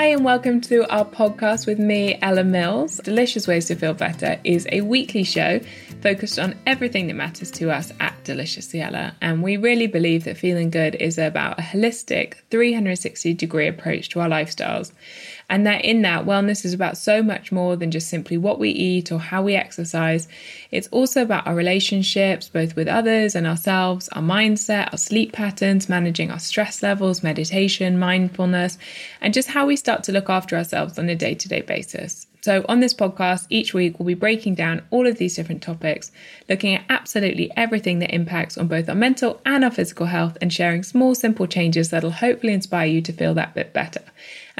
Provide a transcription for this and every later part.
Hi, and welcome to our podcast with me, Ella Mills. Delicious Ways to Feel Better is a weekly show focused on everything that matters to us at Delicious Ella. And we really believe that feeling good is about a holistic 360 degree approach to our lifestyles. And that in that, wellness is about so much more than just simply what we eat or how we exercise. It's also about our relationships, both with others and ourselves, our mindset, our sleep patterns, managing our stress levels, meditation, mindfulness, and just how we start to look after ourselves on a day to day basis. So, on this podcast, each week we'll be breaking down all of these different topics, looking at absolutely everything that impacts on both our mental and our physical health, and sharing small, simple changes that'll hopefully inspire you to feel that bit better.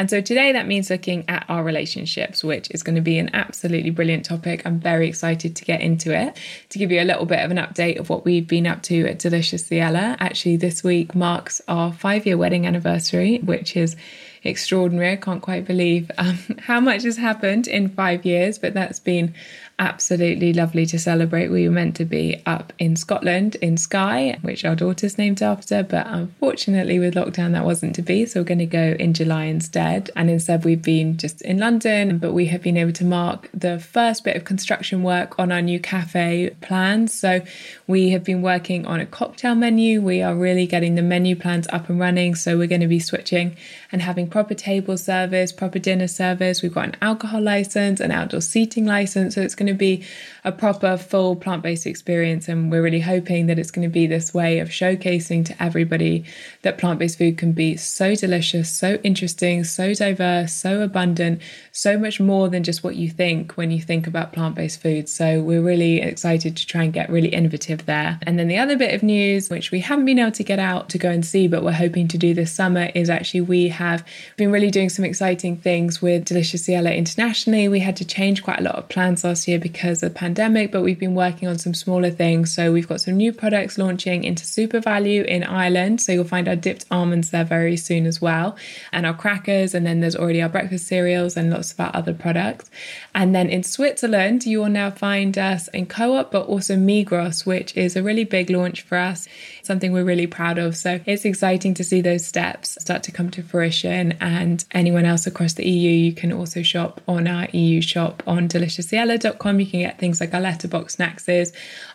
And so today that means looking at our relationships, which is going to be an absolutely brilliant topic. I'm very excited to get into it. To give you a little bit of an update of what we've been up to at Delicious Ella, actually, this week marks our five year wedding anniversary, which is extraordinary. I can't quite believe um, how much has happened in five years, but that's been absolutely lovely to celebrate. We were meant to be up in Scotland in Skye, which our daughter's named after, but unfortunately with lockdown that wasn't to be. So we're going to go in July instead. And instead we've been just in London, but we have been able to mark the first bit of construction work on our new cafe plans. So we have been working on a cocktail menu. We are really getting the menu plans up and running. So we're going to be switching and having proper table service, proper dinner service. We've got an alcohol license, an outdoor seating license. So it's going to be a proper full plant based experience. And we're really hoping that it's going to be this way of showcasing to everybody that plant based food can be so delicious, so interesting, so diverse, so abundant, so much more than just what you think when you think about plant based food. So we're really excited to try and get really innovative there. And then the other bit of news, which we haven't been able to get out to go and see, but we're hoping to do this summer, is actually we have been really doing some exciting things with Delicious Ella internationally. We had to change quite a lot of plans last year because of the pandemic, but we've been working on some smaller things. So we've got some new products launching into SuperValu in Ireland. So you'll find our dipped almonds there very soon as well, and our crackers. And then there's already our breakfast cereals and lots of our other products. And then in Switzerland, you will now find us in Coop, but also Migros, which is a really big launch for us, something we're really proud of. So it's exciting to see those steps start to come to fruition. And anyone else across the EU, you can also shop on our EU shop on deliciousella.com. You can get things like our letterbox snacks,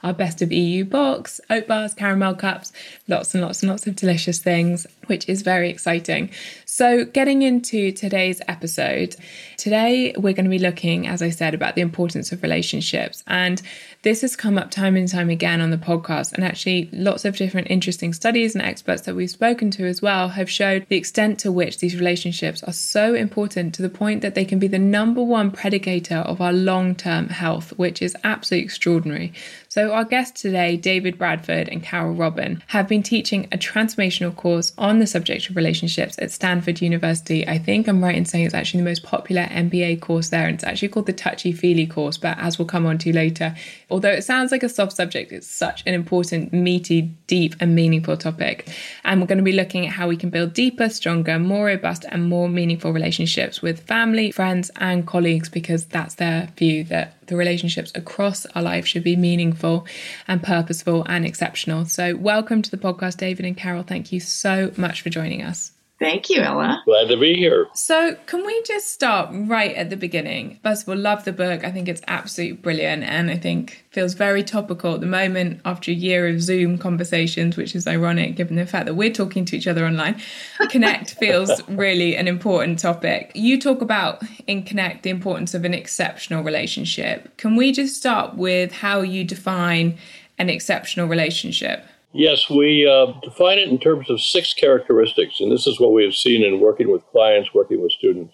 our best of EU box, oat bars, caramel cups, lots and lots and lots of delicious things, which is very exciting. So, getting into today's episode, today we're going to be looking, as I said, about the importance of relationships. And this has come up time and time again on the podcast. And actually, lots of different interesting studies and experts that we've spoken to as well have showed the extent to which these relationships are so important to the point that they can be the number one predicator of our long term health, which is absolutely extraordinary. So, our guests today, David Bradford and Carol Robin, have been teaching a transformational course on the subject of relationships at Stanford University. I think I'm right in saying it's actually the most popular MBA course there, and it's actually called the Touchy Feely course. But as we'll come on to later, although it sounds like a soft subject, it's such an important, meaty, deep, and meaningful topic. And we're going to be looking at how we can build deeper, stronger, more robust, and more meaningful relationships with family, friends, and colleagues because that's their view that the relationships across our life should be meaningful and purposeful and exceptional. So, welcome to the podcast, David and Carol. Thank you so much for joining us. Thank you, Ella. Glad to be here. So, can we just start right at the beginning? First of all, love the book. I think it's absolutely brilliant and I think feels very topical at the moment after a year of Zoom conversations, which is ironic given the fact that we're talking to each other online. Connect feels really an important topic. You talk about in Connect the importance of an exceptional relationship. Can we just start with how you define an exceptional relationship? Yes, we uh, define it in terms of six characteristics, and this is what we have seen in working with clients, working with students.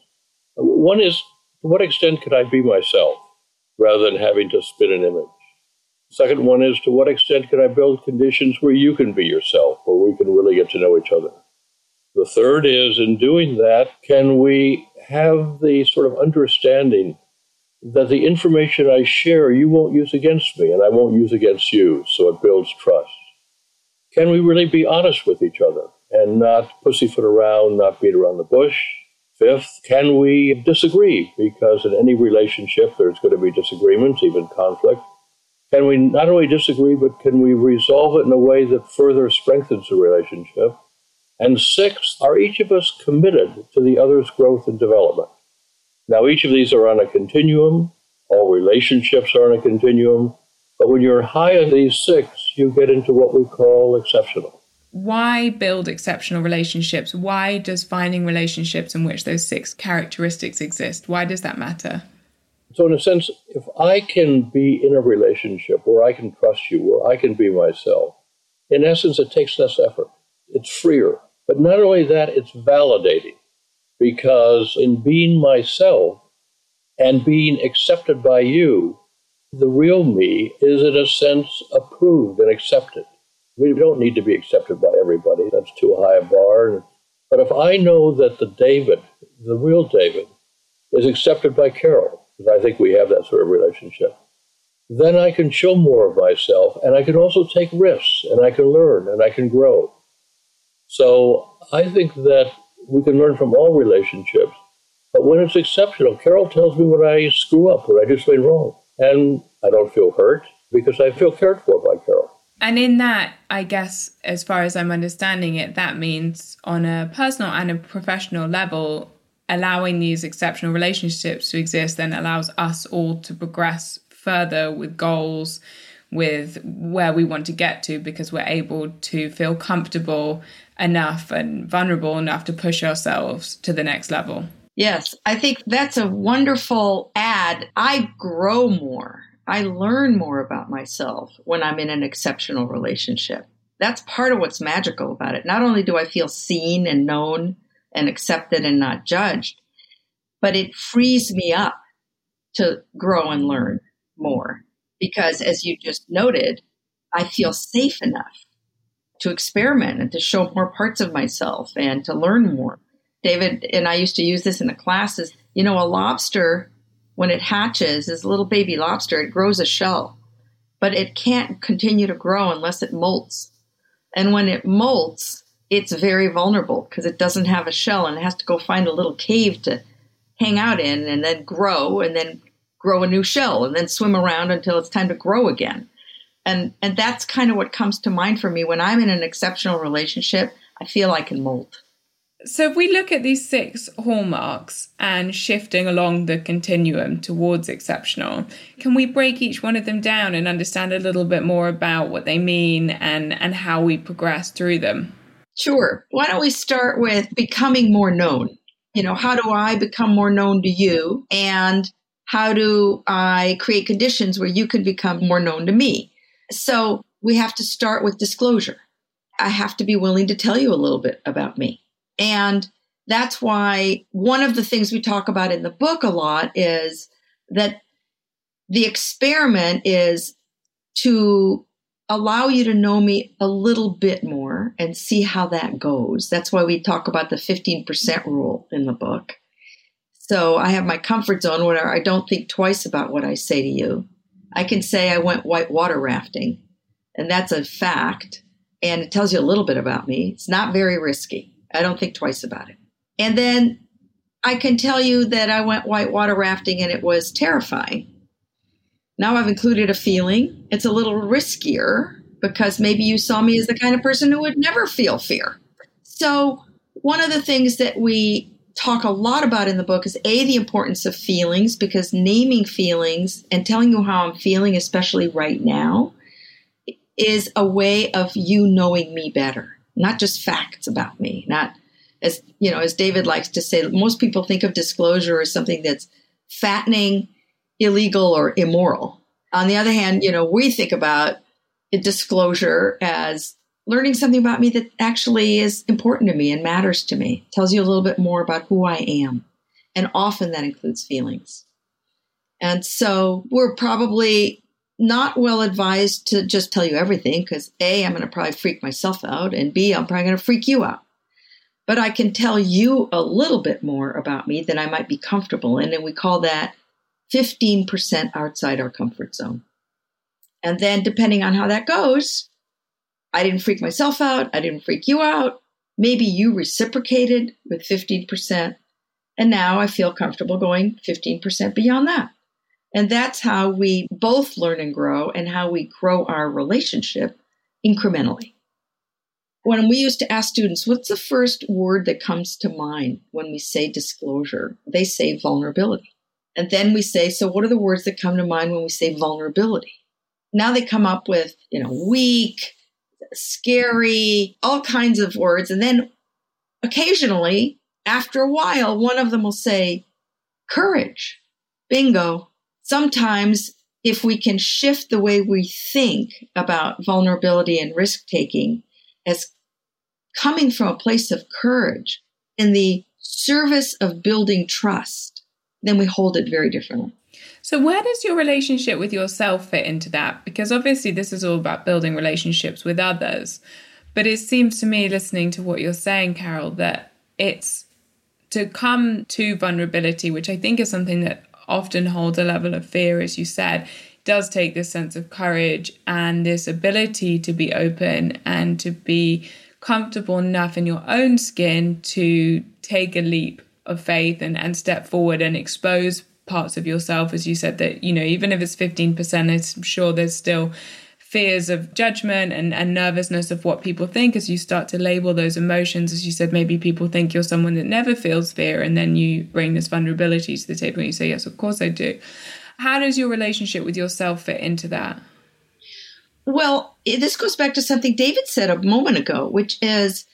One is to what extent can I be myself rather than having to spit an image? Second one is to what extent can I build conditions where you can be yourself, where we can really get to know each other? The third is in doing that, can we have the sort of understanding that the information I share you won't use against me and I won't use against you, so it builds trust? Can we really be honest with each other and not pussyfoot around, not beat around the bush? Fifth, can we disagree? Because in any relationship, there's going to be disagreements, even conflict. Can we not only disagree, but can we resolve it in a way that further strengthens the relationship? And sixth, are each of us committed to the other's growth and development? Now, each of these are on a continuum. All relationships are on a continuum. But when you're high on these six, you get into what we call exceptional. Why build exceptional relationships? Why does finding relationships in which those six characteristics exist? Why does that matter? So, in a sense, if I can be in a relationship where I can trust you, where I can be myself, in essence, it takes less effort. It's freer. But not only that, it's validating because in being myself and being accepted by you, the real me is, in a sense, approved and accepted. We don't need to be accepted by everybody. That's too high a bar. But if I know that the David, the real David, is accepted by Carol, because I think we have that sort of relationship, then I can show more of myself and I can also take risks and I can learn and I can grow. So I think that we can learn from all relationships. But when it's exceptional, Carol tells me when I screw up, when I do something wrong. And I don't feel hurt because I feel cared for by Carol. And in that, I guess, as far as I'm understanding it, that means on a personal and a professional level, allowing these exceptional relationships to exist then allows us all to progress further with goals, with where we want to get to, because we're able to feel comfortable enough and vulnerable enough to push ourselves to the next level. Yes, I think that's a wonderful add. I grow more. I learn more about myself when I'm in an exceptional relationship. That's part of what's magical about it. Not only do I feel seen and known and accepted and not judged, but it frees me up to grow and learn more. Because as you just noted, I feel safe enough to experiment and to show more parts of myself and to learn more. David and I used to use this in the classes. You know, a lobster, when it hatches, is a little baby lobster, it grows a shell, but it can't continue to grow unless it molts. And when it molts, it's very vulnerable because it doesn't have a shell and it has to go find a little cave to hang out in and then grow and then grow a new shell and then swim around until it's time to grow again. And and that's kind of what comes to mind for me when I'm in an exceptional relationship. I feel I can molt. So, if we look at these six hallmarks and shifting along the continuum towards exceptional, can we break each one of them down and understand a little bit more about what they mean and, and how we progress through them? Sure. Why don't we start with becoming more known? You know, how do I become more known to you? And how do I create conditions where you can become more known to me? So, we have to start with disclosure. I have to be willing to tell you a little bit about me. And that's why one of the things we talk about in the book a lot is that the experiment is to allow you to know me a little bit more and see how that goes. That's why we talk about the 15% rule in the book. So I have my comfort zone where I don't think twice about what I say to you. I can say I went white water rafting, and that's a fact, and it tells you a little bit about me. It's not very risky. I don't think twice about it. And then I can tell you that I went whitewater rafting and it was terrifying. Now I've included a feeling. It's a little riskier because maybe you saw me as the kind of person who would never feel fear. So one of the things that we talk a lot about in the book is A, the importance of feelings, because naming feelings and telling you how I'm feeling, especially right now, is a way of you knowing me better, not just facts about me, not as you know, as David likes to say, most people think of disclosure as something that's fattening, illegal, or immoral. On the other hand, you know, we think about disclosure as learning something about me that actually is important to me and matters to me, tells you a little bit more about who I am. And often that includes feelings. And so we're probably not well advised to just tell you everything because A, I'm going to probably freak myself out, and B, I'm probably going to freak you out. But I can tell you a little bit more about me than I might be comfortable in. And we call that 15% outside our comfort zone. And then, depending on how that goes, I didn't freak myself out. I didn't freak you out. Maybe you reciprocated with 15%. And now I feel comfortable going 15% beyond that. And that's how we both learn and grow and how we grow our relationship incrementally. When we used to ask students, what's the first word that comes to mind when we say disclosure? They say vulnerability. And then we say, so what are the words that come to mind when we say vulnerability? Now they come up with, you know, weak, scary, all kinds of words. And then occasionally, after a while, one of them will say, courage. Bingo. Sometimes, if we can shift the way we think about vulnerability and risk taking as coming from a place of courage in the service of building trust, then we hold it very differently. So, where does your relationship with yourself fit into that? Because obviously, this is all about building relationships with others. But it seems to me, listening to what you're saying, Carol, that it's to come to vulnerability, which I think is something that often holds a level of fear, as you said, does take this sense of courage and this ability to be open and to be comfortable enough in your own skin to take a leap of faith and, and step forward and expose parts of yourself, as you said, that, you know, even if it's 15%, I'm sure there's still fears of judgment and, and nervousness of what people think as you start to label those emotions. As you said, maybe people think you're someone that never feels fear, and then you bring this vulnerability to the table and you say, Yes, of course I do. How does your relationship with yourself fit into that? Well, this goes back to something David said a moment ago, which is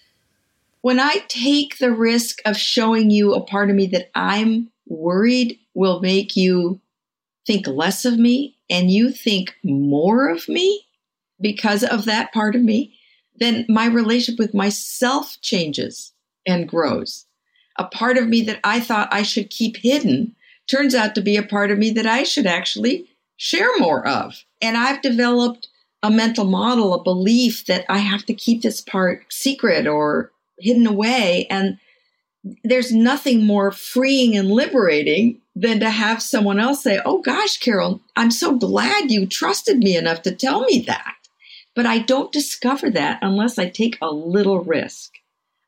when I take the risk of showing you a part of me that I'm worried will make you think less of me and you think more of me because of that part of me, then my relationship with myself changes and grows. A part of me that I thought I should keep hidden turns out to be a part of me that I should actually share more of. And I've developed a mental model, a belief that I have to keep this part secret or hidden away. And there's nothing more freeing and liberating than to have someone else say, Oh gosh, Carol, I'm so glad you trusted me enough to tell me that. But I don't discover that unless I take a little risk.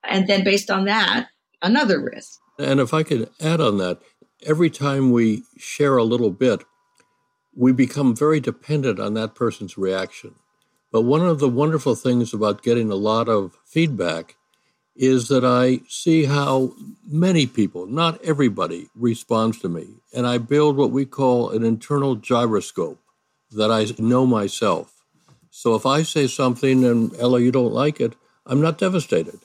And then based on that, another risk. And if I could add on that, every time we share a little bit, we become very dependent on that person's reaction. But one of the wonderful things about getting a lot of feedback is that I see how many people, not everybody, responds to me. And I build what we call an internal gyroscope that I know myself. So if I say something and Ella, you don't like it, I'm not devastated.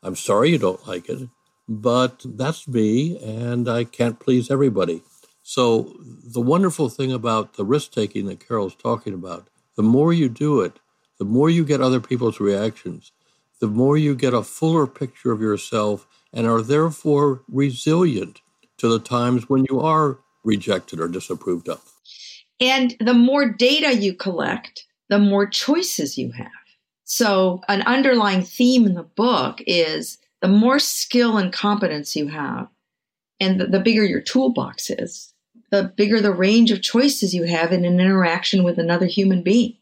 I'm sorry you don't like it, but that's me and I can't please everybody. So the wonderful thing about the risk taking that Carol's talking about, the more you do it, the more you get other people's reactions, the more you get a fuller picture of yourself and are therefore resilient to the times when you are rejected or disapproved of. And the more data you collect, the more choices you have. So, an underlying theme in the book is the more skill and competence you have, and the, the bigger your toolbox is, the bigger the range of choices you have in an interaction with another human being.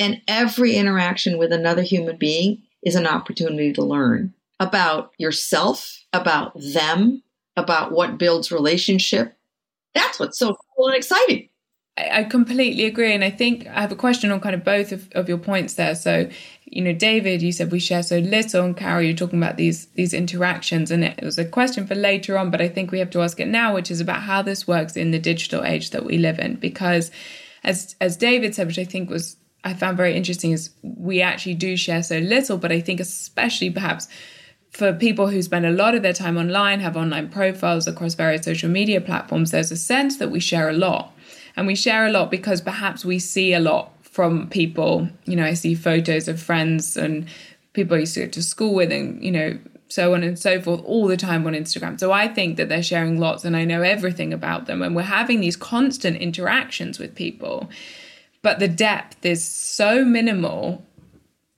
And every interaction with another human being is an opportunity to learn about yourself, about them, about what builds relationship. That's what's so cool and exciting. I completely agree. And I think I have a question on kind of both of, of your points there. So, you know, David, you said we share so little, and Carol, you're talking about these these interactions, and it was a question for later on, but I think we have to ask it now, which is about how this works in the digital age that we live in. Because as as David said, which I think was I found very interesting, is we actually do share so little, but I think especially perhaps for people who spend a lot of their time online, have online profiles across various social media platforms, there's a sense that we share a lot. And we share a lot because perhaps we see a lot from people. You know, I see photos of friends and people I used to go to school with, and, you know, so on and so forth all the time on Instagram. So I think that they're sharing lots and I know everything about them. And we're having these constant interactions with people. But the depth is so minimal.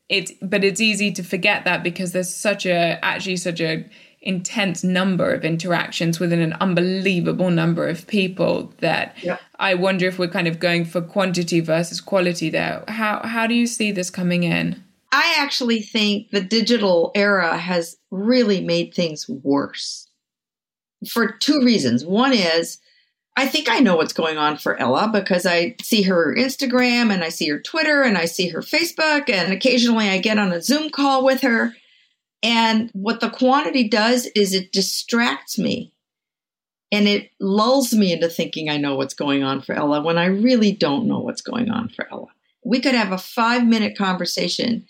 It's but it's easy to forget that because there's such a actually such a intense number of interactions within an unbelievable number of people that yep. I wonder if we're kind of going for quantity versus quality there. How how do you see this coming in? I actually think the digital era has really made things worse for two reasons. One is I think I know what's going on for Ella because I see her Instagram and I see her Twitter and I see her Facebook and occasionally I get on a Zoom call with her and what the quantity does is it distracts me and it lulls me into thinking I know what's going on for Ella when I really don't know what's going on for Ella. We could have a five minute conversation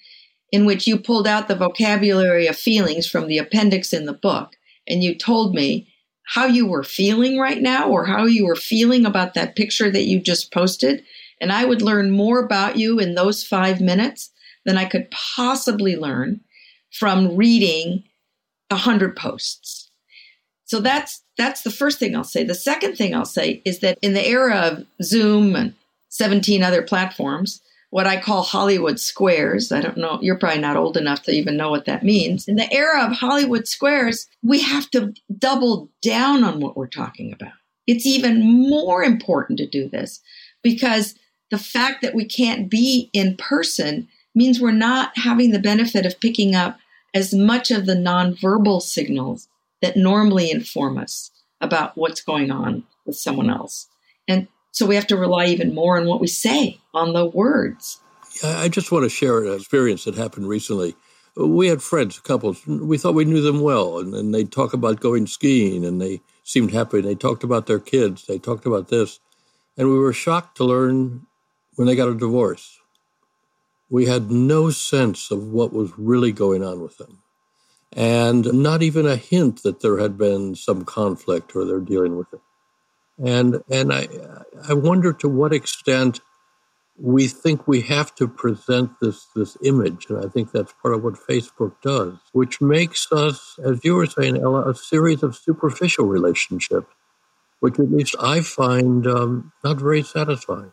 in which you pulled out the vocabulary of feelings from the appendix in the book and you told me how you were feeling right now or how you were feeling about that picture that you just posted. And I would learn more about you in those five minutes than I could possibly learn from reading a hundred posts. So that's that's the first thing I'll say. The second thing I'll say is that in the era of Zoom and 17 other platforms, what I call Hollywood squares, I don't know, you're probably not old enough to even know what that means. In the era of Hollywood squares, we have to double down on what we're talking about. It's even more important to do this because the fact that we can't be in person means we're not having the benefit of picking up as much of the nonverbal signals that normally inform us about what's going on with someone else. And so we have to rely even more on what we say, on the words. I just want to share an experience that happened recently. We had friends, couples, we thought we knew them well, and, and they'd talk about going skiing, and they seemed happy. They talked about their kids, they talked about this. And we were shocked to learn when they got a divorce we had no sense of what was really going on with them. And not even a hint that there had been some conflict or they're dealing with it. And and I I wonder to what extent we think we have to present this this image, and I think that's part of what Facebook does, which makes us, as you were saying, Ella, a series of superficial relationships, which at least I find um, not very satisfying.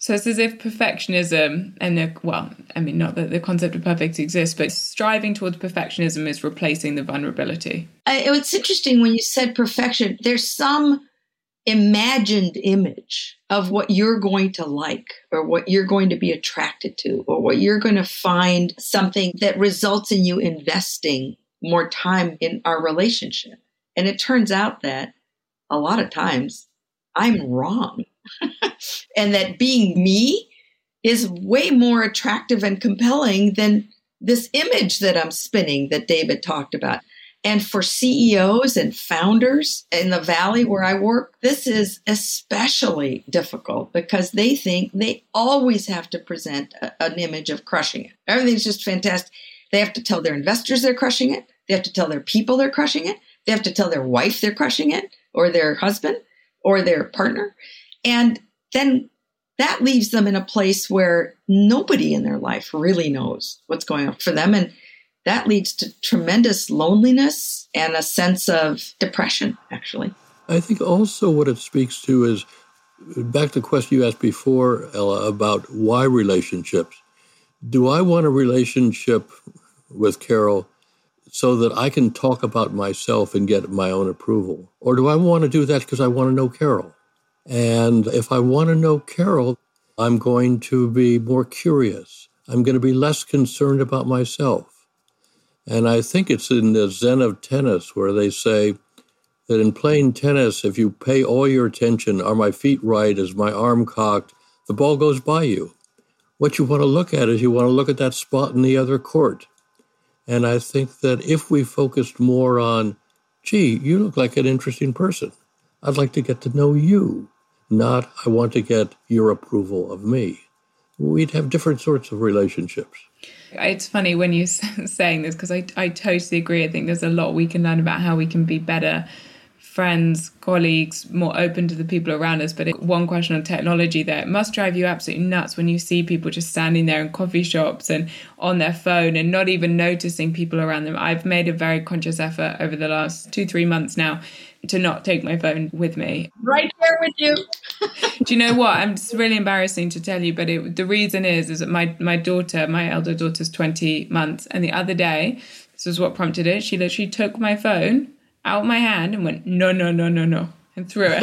So it's as if perfectionism and the, well, I mean, not that the concept of perfect exists, but striving towards perfectionism is replacing the vulnerability. Uh, it's interesting when you said perfection. There's some imagined image of what you're going to like or what you're going to be attracted to or what you're going to find something that results in you investing more time in our relationship. And it turns out that a lot of times I'm wrong. and that being me is way more attractive and compelling than this image that I'm spinning that David talked about. And for CEOs and founders in the valley where I work, this is especially difficult because they think they always have to present a, an image of crushing it. Everything's just fantastic. They have to tell their investors they're crushing it. They have to tell their people they're crushing it. They have to tell their wife they're crushing it or their husband or their partner. And then that leaves them in a place where nobody in their life really knows what's going on for them. And that leads to tremendous loneliness and a sense of depression, actually. I think also what it speaks to is back to the question you asked before, Ella, about why relationships. Do I want a relationship with Carol so that I can talk about myself and get my own approval? Or do I want to do that because I want to know Carol? And if I want to know Carol, I'm going to be more curious. I'm going to be less concerned about myself. And I think it's in the Zen of tennis where they say that in playing tennis, if you pay all your attention, are my feet right? Is my arm cocked? The ball goes by you. What you want to look at is you want to look at that spot in the other court. And I think that if we focused more on, gee, you look like an interesting person, I'd like to get to know you, not I want to get your approval of me. We'd have different sorts of relationships. It's funny when you're saying this because I, I totally agree. I think there's a lot we can learn about how we can be better friends, colleagues, more open to the people around us. But one question on technology there, must drive you absolutely nuts when you see people just standing there in coffee shops and on their phone and not even noticing people around them. I've made a very conscious effort over the last two, three months now to not take my phone with me. Right there with you. Do you know what? I'm just really embarrassing to tell you, but it, the reason is is that my my daughter, my elder daughter's 20 months, and the other day, this is what prompted it. She literally took my phone out my hand and went, no, no, no, no, no, and threw it.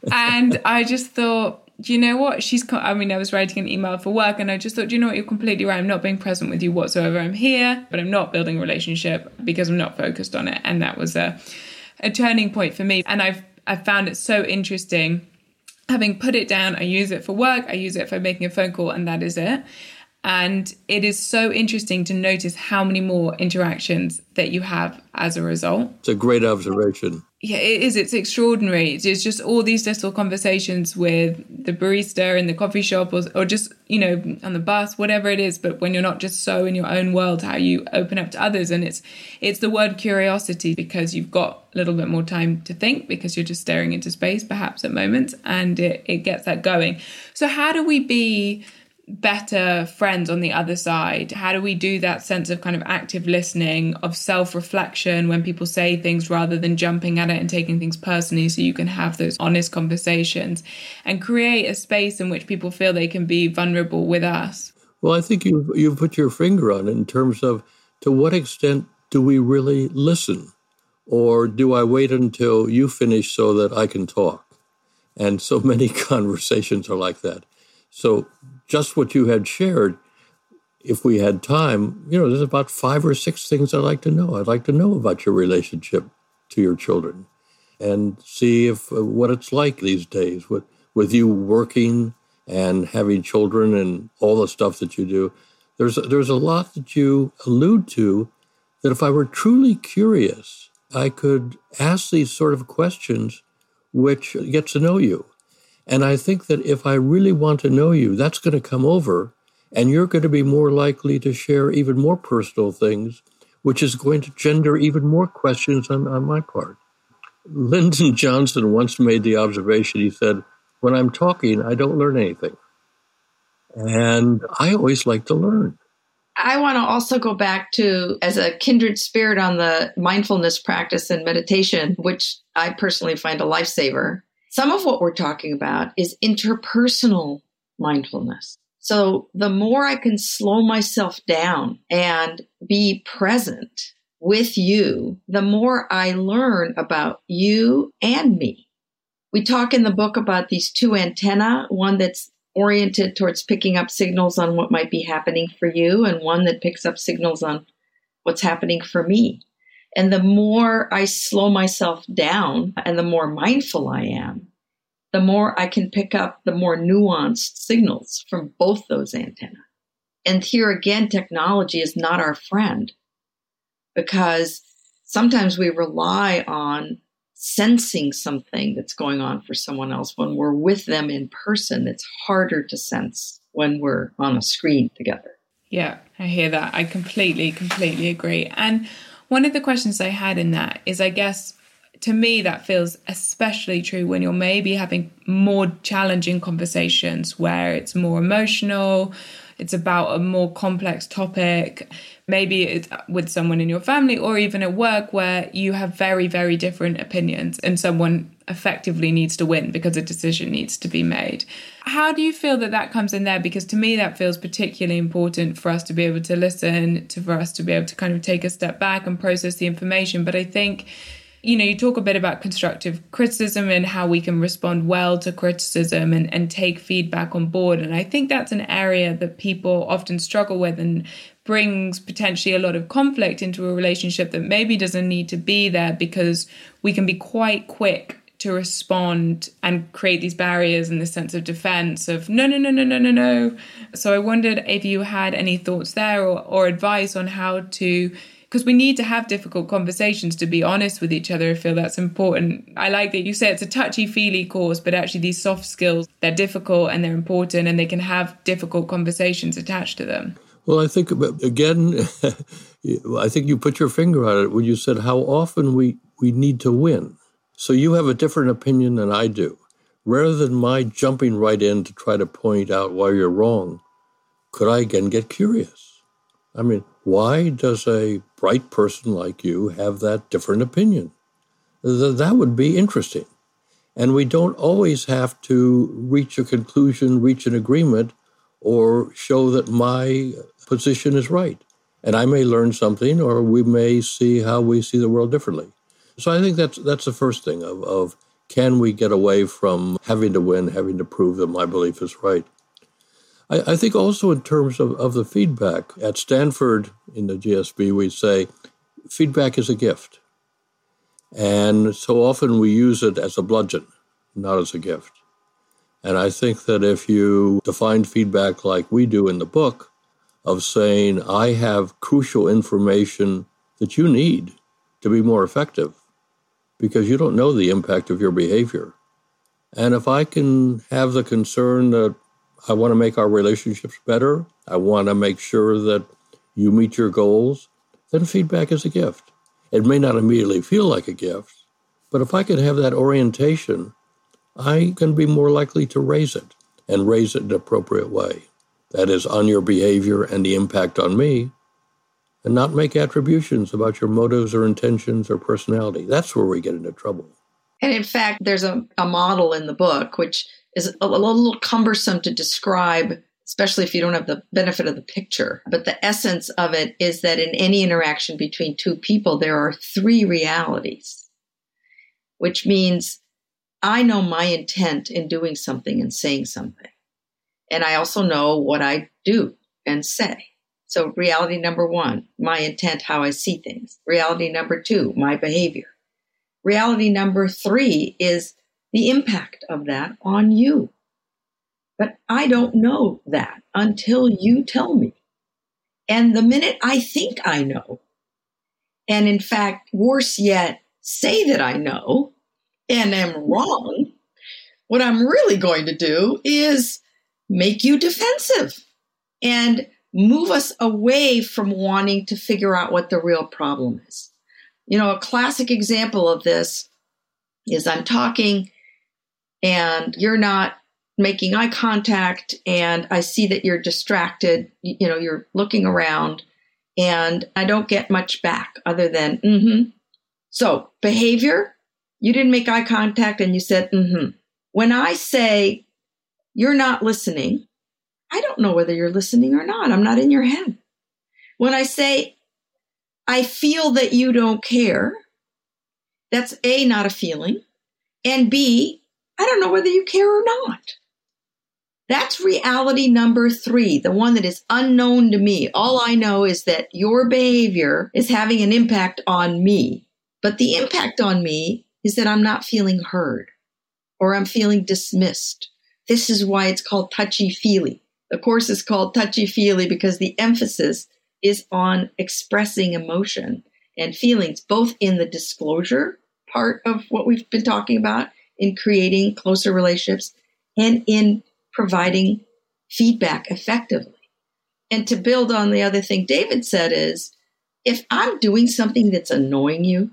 and I just thought, do you know what? She's, I mean, I was writing an email for work and I just thought, do you know what? You're completely right. I'm not being present with you whatsoever. I'm here, but I'm not building a relationship because I'm not focused on it. And that was a, a turning point for me. And I've, I've found it so interesting. Having put it down, I use it for work, I use it for making a phone call, and that is it. And it is so interesting to notice how many more interactions that you have as a result. It's a great observation. Yeah, it is. It's extraordinary. It's just all these little conversations with the barista in the coffee shop or, or just, you know, on the bus, whatever it is. But when you're not just so in your own world, how you open up to others. And it's it's the word curiosity because you've got a little bit more time to think because you're just staring into space perhaps at moments and it, it gets that going. So how do we be better friends on the other side? How do we do that sense of kind of active listening, of self reflection when people say things rather than jumping at it and taking things personally so you can have those honest conversations and create a space in which people feel they can be vulnerable with us? Well, I think you you put your finger on it in terms of to what extent do we really listen? Or do I wait until you finish so that I can talk? And so many conversations are like that. So just what you had shared, if we had time, you know, there's about five or six things I'd like to know. I'd like to know about your relationship to your children and see if uh, what it's like these days with with you working and having children and all the stuff that you do. There's there's a lot that you allude to that if I were truly curious, I could ask these sort of questions which get to know you. And I think that if I really want to know you, that's going to come over, and you're going to be more likely to share even more personal things, which is going to gender even more questions on, on my part. Lyndon Johnson once made the observation he said, When I'm talking, I don't learn anything. And I always like to learn. I want to also go back to as a kindred spirit on the mindfulness practice and meditation, which I personally find a lifesaver. Some of what we're talking about is interpersonal mindfulness. So the more I can slow myself down and be present with you, the more I learn about you and me. We talk in the book about these two antenna, one that's oriented towards picking up signals on what might be happening for you, and one that picks up signals on what's happening for me. And the more I slow myself down and the more mindful I am, the more I can pick up the more nuanced signals from both those antennae. And here again, technology is not our friend because sometimes we rely on sensing something that's going on for someone else when we're with them in person. It's harder to sense when we're on a screen together. Yeah, I hear that. I completely, completely agree. And one of the questions I had in that is I guess to me that feels especially true when you're maybe having more challenging conversations where it's more emotional it's about a more complex topic maybe it's with someone in your family or even at work where you have very very different opinions and someone effectively needs to win because a decision needs to be made. How do you feel that that comes in there? Because to me, that feels particularly important for us to be able to listen, to for us to be able to kind of take a step back and process the information. But I think you know, you talk a bit about constructive criticism and how we can respond well to criticism and, and take feedback on board. And I think that's an area that people often struggle with and brings potentially a lot of conflict into a relationship that maybe doesn't need to be there because we can be quite quick to respond and create these barriers and this sense of defense of no no no no no no no so i wondered if you had any thoughts there or, or advice on how to because we need to have difficult conversations to be honest with each other. I feel that's important. I like that you say it's a touchy feely course, but actually, these soft skills, they're difficult and they're important and they can have difficult conversations attached to them. Well, I think again, I think you put your finger on it when you said how often we, we need to win. So you have a different opinion than I do. Rather than my jumping right in to try to point out why you're wrong, could I again get curious? I mean, why does a bright person like you have that different opinion? That would be interesting. And we don't always have to reach a conclusion, reach an agreement, or show that my position is right. And I may learn something, or we may see how we see the world differently. So I think that's that's the first thing of, of can we get away from having to win, having to prove that my belief is right. I, I think also in terms of, of the feedback at Stanford in the GSB, we say feedback is a gift. And so often we use it as a bludgeon, not as a gift. And I think that if you define feedback like we do in the book, of saying, I have crucial information that you need to be more effective because you don't know the impact of your behavior. And if I can have the concern that I want to make our relationships better, I want to make sure that you meet your goals, then feedback is a gift. It may not immediately feel like a gift, but if I can have that orientation, I can be more likely to raise it and raise it in an appropriate way that is, on your behavior and the impact on me, and not make attributions about your motives or intentions or personality. That's where we get into trouble. And in fact, there's a, a model in the book which is a, a little cumbersome to describe, especially if you don't have the benefit of the picture. But the essence of it is that in any interaction between two people, there are three realities, which means I know my intent in doing something and saying something. And I also know what I do and say. So, reality number one, my intent, how I see things. Reality number two, my behavior. Reality number three is the impact of that on you. But I don't know that until you tell me. And the minute I think I know, and in fact, worse yet, say that I know and am wrong, what I'm really going to do is make you defensive and move us away from wanting to figure out what the real problem is. You know, a classic example of this is I'm talking and you're not making eye contact and I see that you're distracted, you know, you're looking around and I don't get much back other than mm mhm. So, behavior, you didn't make eye contact and you said mm mhm. When I say you're not listening. I don't know whether you're listening or not. I'm not in your head. When I say, I feel that you don't care, that's A, not a feeling. And B, I don't know whether you care or not. That's reality number three, the one that is unknown to me. All I know is that your behavior is having an impact on me. But the impact on me is that I'm not feeling heard or I'm feeling dismissed this is why it's called touchy feely. The course is called touchy feely because the emphasis is on expressing emotion and feelings, both in the disclosure part of what we've been talking about in creating closer relationships and in providing feedback effectively. And to build on the other thing David said is if I'm doing something that's annoying you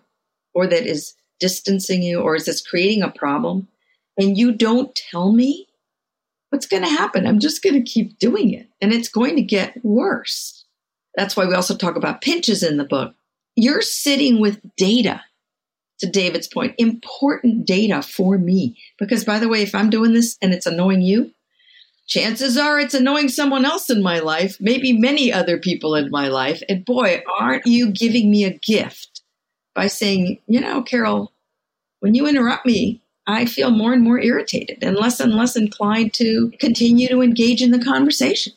or that is distancing you or is this creating a problem and you don't tell me, what's going to happen? I'm just going to keep doing it and it's going to get worse. That's why we also talk about pinches in the book. You're sitting with data to David's point, important data for me. Because by the way, if I'm doing this and it's annoying you, chances are it's annoying someone else in my life, maybe many other people in my life. And boy, aren't you giving me a gift by saying, you know, Carol, when you interrupt me, I feel more and more irritated and less and less inclined to continue to engage in the conversation.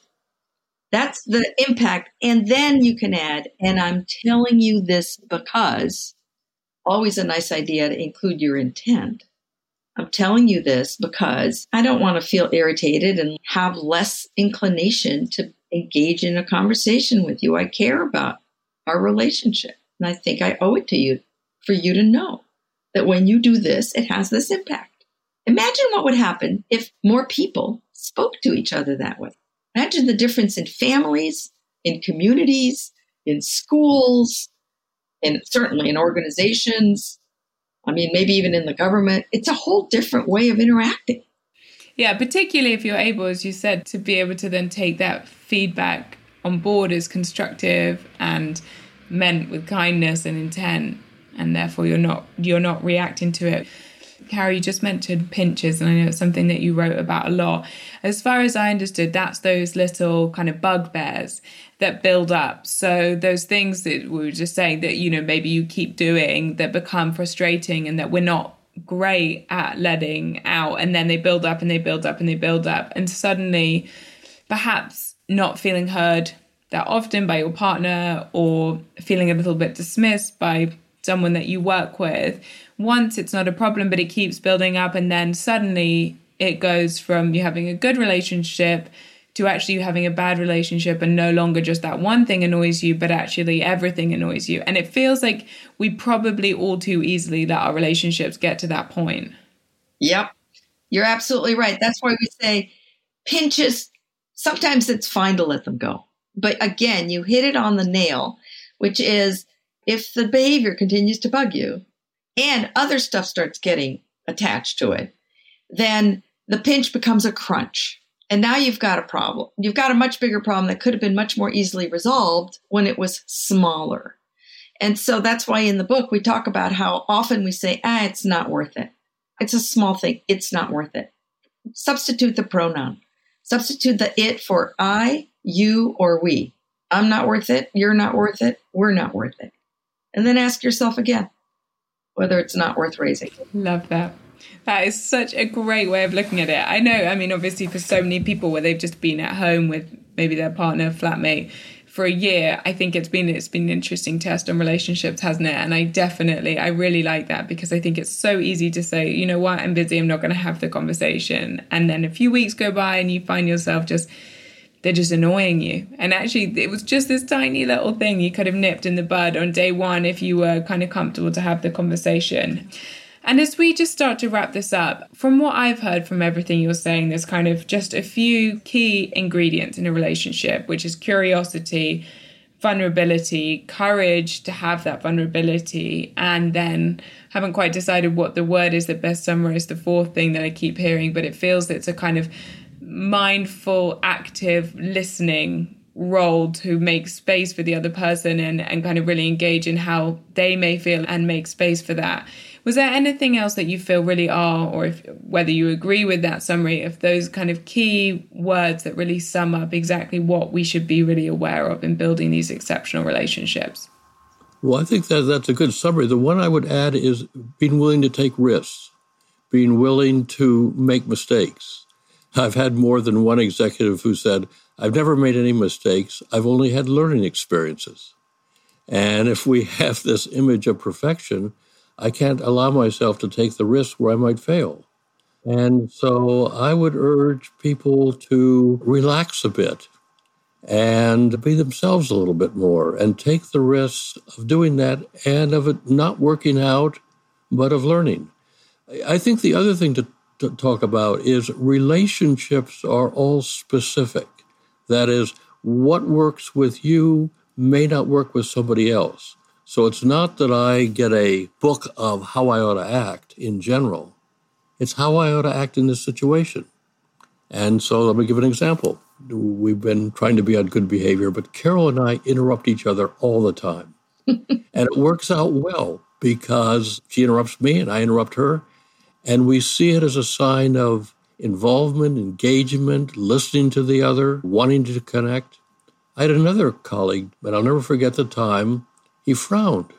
That's the impact. And then you can add, and I'm telling you this because always a nice idea to include your intent. I'm telling you this because I don't want to feel irritated and have less inclination to engage in a conversation with you. I care about our relationship. And I think I owe it to you for you to know that when you do this, it has this impact. Imagine what would happen if more people spoke to each other that way. Imagine the difference in families, in communities, in schools, and certainly in organizations. I mean, maybe even in the government. It's a whole different way of interacting. Yeah, particularly if you're able, as you said, to be able to then take that feedback on board as constructive and meant with kindness and intent, and therefore you're not you're not reacting to it. Carrie, you just mentioned pinches, and I know it's something that you wrote about a lot. As far as I understood, that's those little kind of bugbears that build up. So those things that we were just saying that, you know, maybe you keep doing that become frustrating and that we're not great at letting out. And then they build up and they build up and they build up. And suddenly, perhaps not feeling heard that often by your partner or feeling a little bit dismissed by someone that you work with once it's not a problem, but it keeps building up. And then suddenly it goes from you having a good relationship to actually you having a bad relationship and no longer just that one thing annoys you, but actually everything annoys you. And it feels like we probably all too easily let our relationships get to that point. Yep. You're absolutely right. That's why we say pinches, sometimes it's fine to let them go. But again, you hit it on the nail, which is if the behavior continues to bug you, and other stuff starts getting attached to it, then the pinch becomes a crunch. And now you've got a problem. You've got a much bigger problem that could have been much more easily resolved when it was smaller. And so that's why in the book we talk about how often we say, ah, it's not worth it. It's a small thing. It's not worth it. Substitute the pronoun. Substitute the it for I, you, or we. I'm not worth it. You're not worth it. We're not worth it. And then ask yourself again, whether it's not worth raising. Love that. That is such a great way of looking at it. I know, I mean, obviously, for so many people where they've just been at home with maybe their partner, flatmate, for a year, I think it's been it's been an interesting test on relationships, hasn't it? And I definitely, I really like that because I think it's so easy to say, you know what, I'm busy, I'm not going to have the conversation, and then a few weeks go by and you find yourself just they're just annoying you. And actually, it was just this tiny little thing you could have nipped in the bud on day one if you were kind of comfortable to have the conversation. And as we just start to wrap this up, from what I've heard from everything you're saying, there's kind of just a few key ingredients in a relationship, which is curiosity, vulnerability, courage to have that vulnerability, and then haven't quite decided what the word is that best summarizes the fourth thing that I keep hearing, but it feels it's a kind of mindful, active listening role to make space for the other person and, and kind of really engage in how they may feel and make space for that. Was there anything else that you feel really are, or if whether you agree with that summary of those kind of key words that really sum up exactly what we should be really aware of in building these exceptional relationships? Well, I think that that's a good summary. The one I would add is being willing to take risks, being willing to make mistakes, I've had more than one executive who said, I've never made any mistakes. I've only had learning experiences. And if we have this image of perfection, I can't allow myself to take the risk where I might fail. And so I would urge people to relax a bit and be themselves a little bit more and take the risks of doing that and of it not working out, but of learning. I think the other thing to to talk about is relationships are all specific. That is, what works with you may not work with somebody else. So it's not that I get a book of how I ought to act in general, it's how I ought to act in this situation. And so let me give an example. We've been trying to be on good behavior, but Carol and I interrupt each other all the time. and it works out well because she interrupts me and I interrupt her. And we see it as a sign of involvement, engagement, listening to the other, wanting to connect. I had another colleague, but I'll never forget the time he frowned.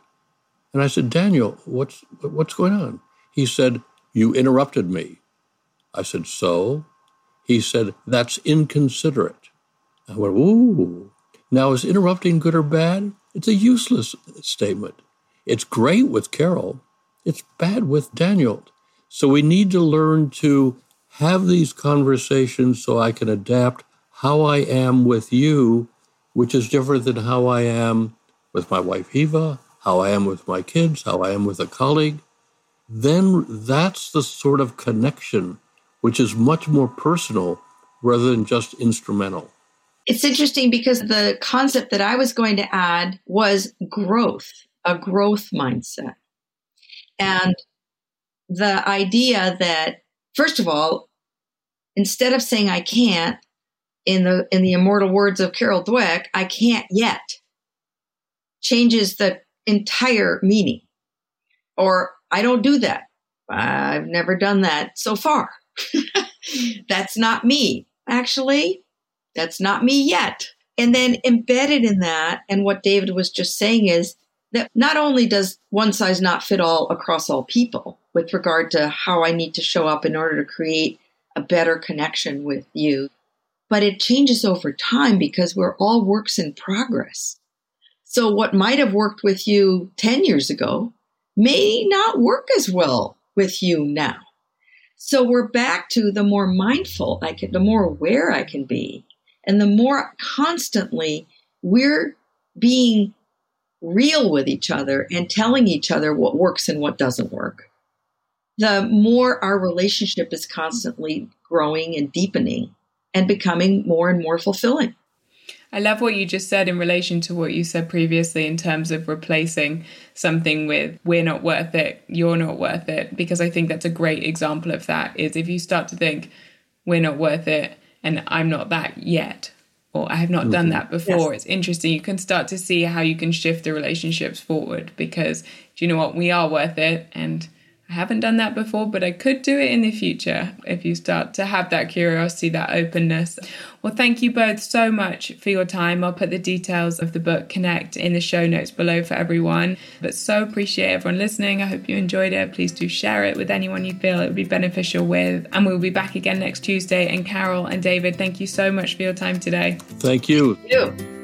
And I said, Daniel, what's, what's going on? He said, You interrupted me. I said, So? He said, That's inconsiderate. I went, Ooh. Now, is interrupting good or bad? It's a useless statement. It's great with Carol, it's bad with Daniel. So we need to learn to have these conversations so I can adapt how I am with you, which is different than how I am with my wife Eva, how I am with my kids, how I am with a colleague. Then that's the sort of connection which is much more personal rather than just instrumental. It's interesting because the concept that I was going to add was growth, a growth mindset. And the idea that, first of all, instead of saying I can't, in the in the immortal words of Carol Dweck, I can't yet, changes the entire meaning. Or I don't do that. I've never done that so far. That's not me. Actually, that's not me yet. And then embedded in that, and what David was just saying is that not only does one size not fit all across all people with regard to how I need to show up in order to create a better connection with you, but it changes over time because we're all works in progress. So what might have worked with you 10 years ago may not work as well with you now. So we're back to the more mindful I can, the more aware I can be, and the more constantly we're being real with each other and telling each other what works and what doesn't work, the more our relationship is constantly growing and deepening and becoming more and more fulfilling. I love what you just said in relation to what you said previously in terms of replacing something with we're not worth it, you're not worth it because I think that's a great example of that is if you start to think we're not worth it and I'm not that yet or I have not mm-hmm. done that before. Yes. It's interesting. You can start to see how you can shift the relationships forward because do you know what? We are worth it and I haven't done that before, but I could do it in the future if you start to have that curiosity, that openness. Well, thank you both so much for your time. I'll put the details of the book Connect in the show notes below for everyone. But so appreciate everyone listening. I hope you enjoyed it. Please do share it with anyone you feel it would be beneficial with. And we'll be back again next Tuesday. And Carol and David, thank you so much for your time today. Thank you. Thank you.